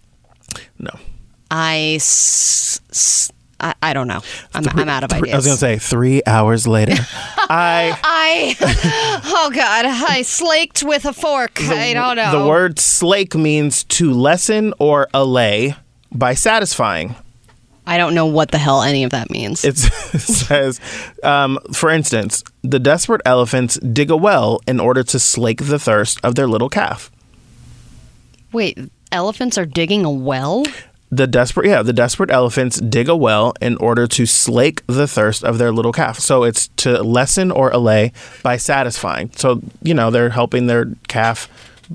No. I, s- s- I, I don't know. I'm, I'm out of Three- ideas. I was going to say 3 hours later. [laughs] I I, oh God, I slaked with a fork. I don't know. The word slake means to lessen or allay by satisfying. I don't know what the hell any of that means. It's, it [laughs] says, um, for instance, the desperate elephants dig a well in order to slake the thirst of their little calf. Wait, elephants are digging a well? The desperate, yeah, the desperate elephants dig a well in order to slake the thirst of their little calf. So it's to lessen or allay by satisfying. So you know they're helping their calf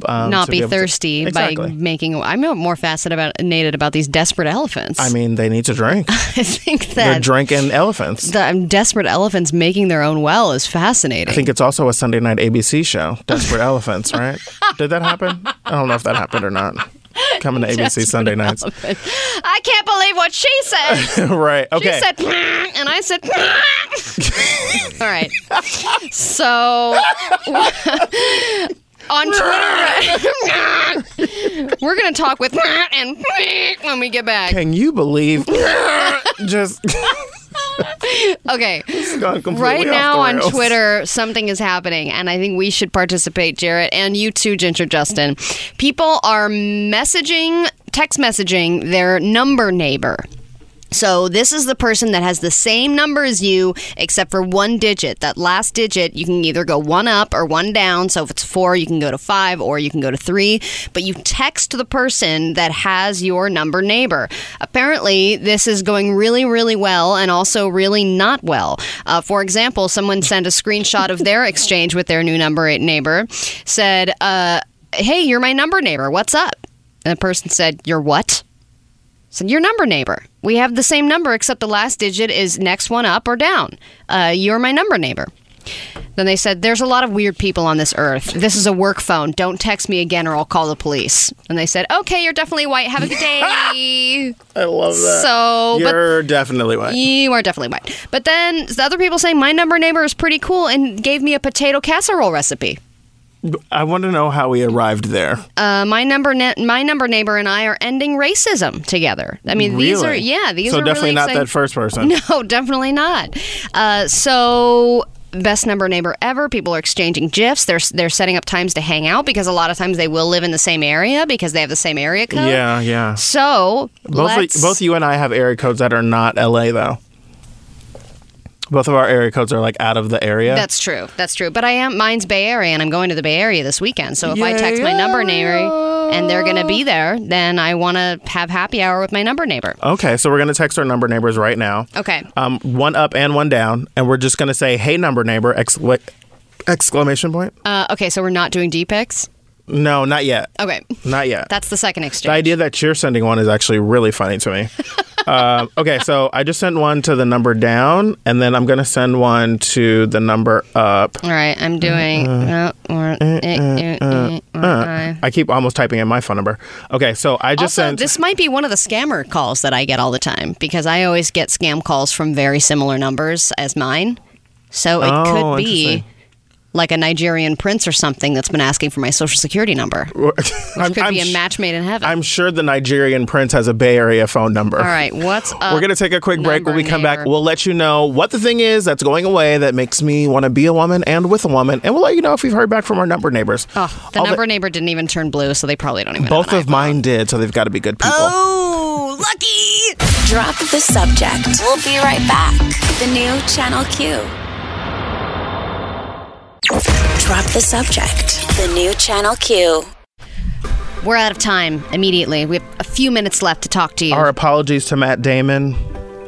um, Not to be, able to- thirsty exactly. by making. I'm more fascinated about these desperate elephants. I mean, they need to drink. [laughs] I think They're that drinking elephants. the um, desperate elephants making their own well is fascinating. I think it's also a Sunday night ABC show, Desperate Elephants, right? [laughs] Did that happen? I don't know if that happened or not. coming to ABC Sunday nights. I can't believe what she said. [laughs] right. Okay. She said, and I said, all right. So on [laughs] Twitter, [laughs] we're going to talk with and [laughs] when we get back. Can you believe? Just Okay. Right now on. Twitter, something is happening, and I think we should participate, Jarrett, and you too, Ginger Justin. People are messaging, text messaging their number neighbor. So this is the person that has the same number as you, except for one digit. That last digit, you can either go one up or one down. So if it's four, you can go to five or you can go to three. But you text the person that has your number neighbor. Apparently, this is going really, really well and also really not well. Uh, for example, someone sent a screenshot of their [laughs] exchange with their new number eight neighbor, said, uh, Hey, you're my number neighbor. What's up? And the person said, You're what? So your number neighbor. We have the same number except the last digit is next one up or down. Uh, you're my number neighbor. Then they said, There's a lot of weird people on this earth. This is a work phone. Don't text me again or I'll call the police. And they said, Okay, you're definitely white. Have a good day. [laughs] I love that. so, You're definitely white. you are definitely white. But then the other people saying, My number neighbor is pretty cool and gave me a potato casserole recipe. I want to know how we arrived there. Uh, my number ne- my number neighbor and I are ending racism together. I mean, these are yeah, these so are definitely really not exciting- that first person. [laughs] No, definitely not. Uh, so best number neighbor ever. People are exchanging gifs. They're they're setting up times to hang out because a lot of times they will live in the same area because they have the same area code. Yeah, yeah. So Both both you and I have area codes that are not LA though. Both of our area codes are like out of the area. That's true. That's true. But I am mine's Bay Area, and I'm going to the Bay Area this weekend. So if I text my number neighbor and they're going to be there, then I want to have happy hour with my number neighbor. okay, so we're gonna text our number neighbors right now. Okay. Um, one up and one down, and we're just gonna say, "Hey, number neighbor!" Excla- exclamation point. Uh, okay. So we're not doing D pics. No, not yet. Okay. Not yet. That's the second exchange. the idea that you're sending one is actually really funny to me. [laughs] um, okay, so I just sent one to the number down, and then I'm gonna send one to the number up. All right. I'm doing. uh, I- keep almost typing in my phone number. Okay, so I just Also, sent. this might be one of the scammer calls that I get all the time because I always get scam calls from very similar numbers as mine. So it Oh, could be. Like a Nigerian prince or something that's been asking for my social security number. [laughs] Which I'm, could I'm be a match made in heaven. I'm sure the Nigerian prince has a Bay Area phone number. all right, what's [laughs] up? We're going to take a quick break. When we number come back, we'll let you know what the thing is that's going away that makes me want to be a woman and with a woman. And we'll let you know if we've heard back from our number neighbors. Oh, the All number neighbor didn't even turn blue, so they probably don't even. both of mine did, so they've got to be good people. Oh, lucky! Drop the subject. We'll be right back. The new Channel Q. Drop the subject. The new Channel Q. We're out of time immediately. We have a few minutes left to talk to you, Our apologies to Matt Damon.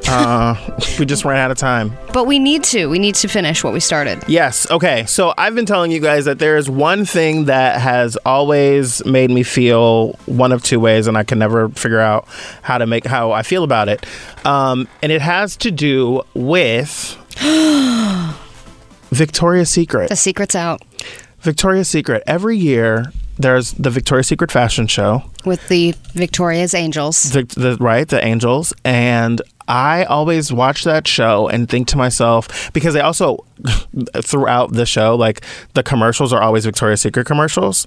Uh, [laughs] we just ran out of time. but we need to. We need to finish what we started. Yes. Okay. So I've been telling you guys that there is one thing that has always made me feel one of two ways, and I can never figure out how to make how I feel about it. Um, and it has to do with [gasps] [gasps] Victoria's Secret. The secret's out Victoria's Secret. Every year, there's the Victoria's Secret fashion show. with the Victoria's Angels. the, the right the angels and i always watch that show and think to myself because they also [laughs] throughout the show like the commercials are always victoria's secret commercials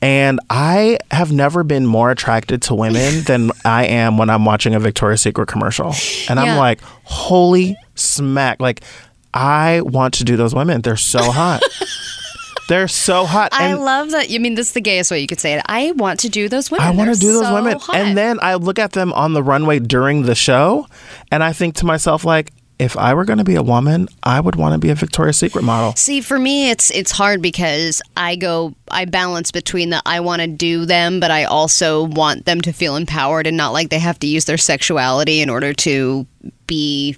and i have never been more attracted to women [laughs] than i am when i'm watching a victoria's secret commercial and i'm like holy smack like i want to do those women they're so hot [laughs] they're so hot I and love that. You mean this is the gayest way you could say it. I want to do those women. I want to They're do those so women. hot. And then I look at them on the runway during the show and I think to myself like if I were going to be a woman, I would want to be a Victoria's Secret model. See, for me, it's it's hard because I go, I balance between the I want to do them, but I also want them to feel empowered and not like they have to use their sexuality in order to be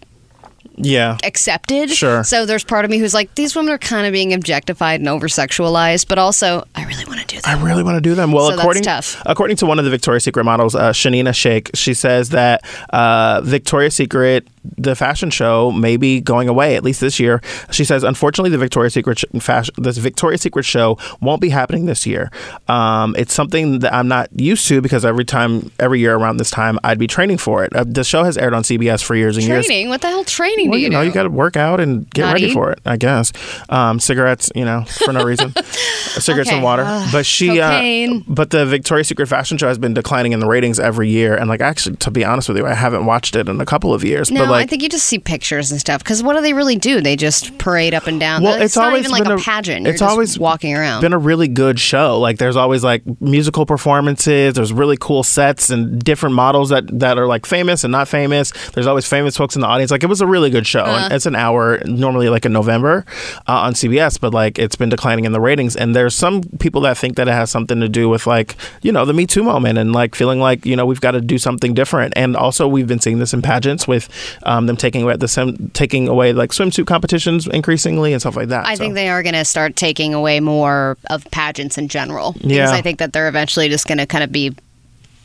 Yeah. accepted. Sure. So there's part of me who's like, these women are kind of being objectified and over sexualized, but also I really want to do I really want to do them. Well, So according according to one of the Victoria's Secret models, uh, Shanina Shaik, she says that uh, Victoria's Secret the fashion show may be going away at least this year. She says, unfortunately, the Victoria's Secret sh- fashion, this Victoria's Secret show won't be happening this year. Um, it's something that I'm not used to because every time, every year around this time, I'd be training for it. Uh, the show has aired on CBS for years and years. Training? What the hell training Well, do you, know, do? you got to work out and get Not ready eat? for it. I guess um, cigarettes, you know, for no reason, [laughs] cigarettes Okay. and water. Ugh, but she, uh, but the Victoria's Secret fashion show has been declining in the ratings every year. And like, actually, to be honest with you, I haven't watched it in a couple of years. no, but like, I think you just see pictures and stuff. Because what do they really do? They just parade up and down. well, it's, it's, not always even like been a, pageant. You're it's just always walking around. Been a really good show. Like, there's always like musical performances. There's really cool sets and different models that that are like famous and not famous. There's always famous folks in the audience. Like, it was a really good show. Uh-huh. And it's an hour normally like in November uh, on CBS, but like it's been declining in the ratings. And there's some people that think that it has something to do with like you know the Me Too moment and like feeling like you know we've got to do something different. And also we've been seeing this in pageants with um, them taking away the sim- taking away like swimsuit competitions increasingly and stuff like that. I So- think they are going to start taking away more of pageants in general. Because Yeah. I think that they're eventually just going to kind of be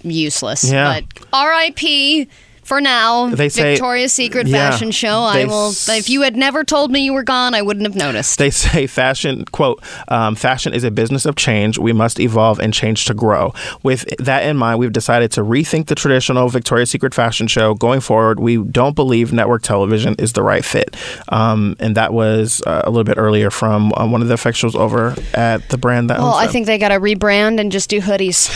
useless. Yeah. But RIP for now. They say- Victoria's Secret Yeah. fashion show. I will. If you had never told me you were gone, I wouldn't have noticed. They say fashion, quote, um, fashion is a business of change. We must evolve and change to grow. With that in mind, we've decided to rethink the traditional Victoria's Secret fashion show. Going forward, we don't believe network television is the right fit. Um, and that was uh, a little bit earlier from uh, one of the officials over at the brand that Well, I think they got to rebrand and just do hoodies.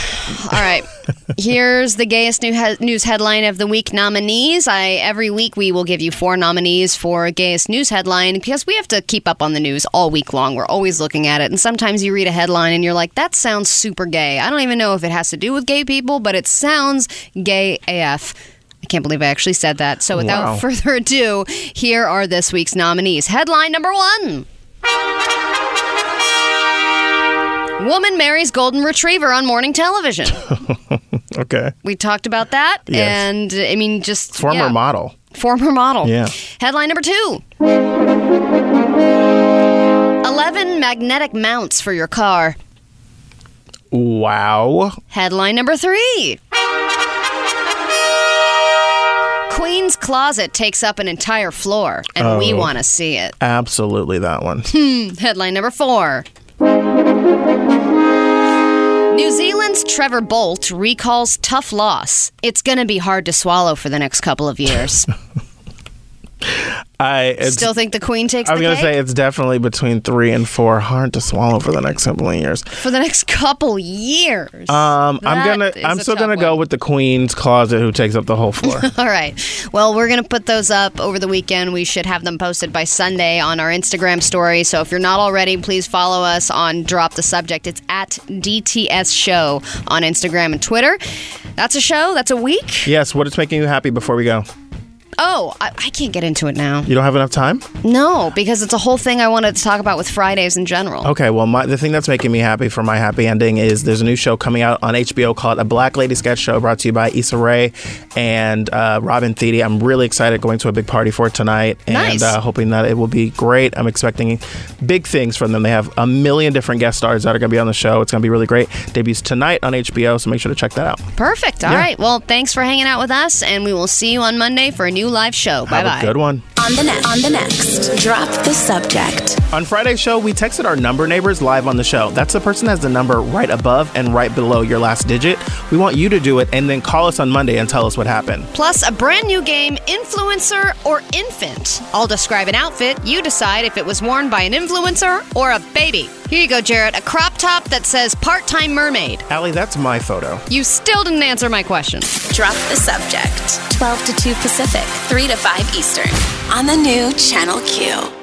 All right. [laughs] Here's the gayest new he- news headline of the week nominees. I every week we will give you four nominees for gayest news headline because we have to keep up on the news all week long. We're always looking at it, and sometimes you read a headline and you're like, "That sounds super gay." I don't even know if it has to do with gay people, but it sounds gay AF. I can't believe I actually said that. So without Wow. further ado, here are this week's nominees. Headline number one. Woman marries golden retriever on morning television. [laughs] okay. We talked about that, Yes. and I mean, just Former yeah, model. former model. Yeah. Headline number two 11 magnetic mounts for your car. Wow. Headline number three: Queen's closet takes up an entire floor, and Oh. we want to see it. Absolutely that one. Hmm. Headline number four. New Zealand's Trevor Boult recalls tough loss. It's going to be hard to swallow for the next couple of years. [laughs] I Still think the Queen takes I'm the gonna cake? say it's definitely between three and four. Hard to swallow for the next couple of years. for the next couple years. Um, I'm gonna. I'm still gonna go with the Queen's closet, who takes up the whole floor. [laughs] All right. Well, we're going to put those up over the weekend. We should have them posted by Sunday on our Instagram story. So if you're not already, please follow us on Drop the Subject. It's at DTS Show on Instagram and Twitter. That's a show. That's a week. yes. What is making you happy before we go? Oh, I, I can't get into it now. You don't have enough time. No, because it's a whole thing I wanted to talk about with Fridays in general. Okay. Well, my, the thing that's making me happy for my happy ending is there's a new show coming out on HBO called A Black Lady Sketch Show, brought to you by Issa Rae and uh, Robin Thede. I'm really excited going to a big party for it tonight, and Nice. uh, hoping that it will be great. I'm expecting big things from them. They have a million different guest stars that are going to be on the show. It's going to be really great. Debuts tonight on HBO, so make sure to check that out. Perfect. All right. Well, thanks for hanging out with us, and we will see you on Monday for a new live show. Bye bye. good one. On the next, on the next, drop the subject. On Friday's show, we texted our number neighbors live on the show. That's the person that has the number right above and right below your last digit. We want you to do it and then call us on Monday and tell us what happened. Plus, a brand new game, Influencer or Infant. I'll describe an outfit. You decide if it was worn by an influencer or a baby. Here you go, Jarrett. A crop top that says part time mermaid. Allie, that's my photo. You still didn't answer my question. Drop the subject. 12 to 2 Pacific, 3 to 5 Eastern. On the new Channel Q.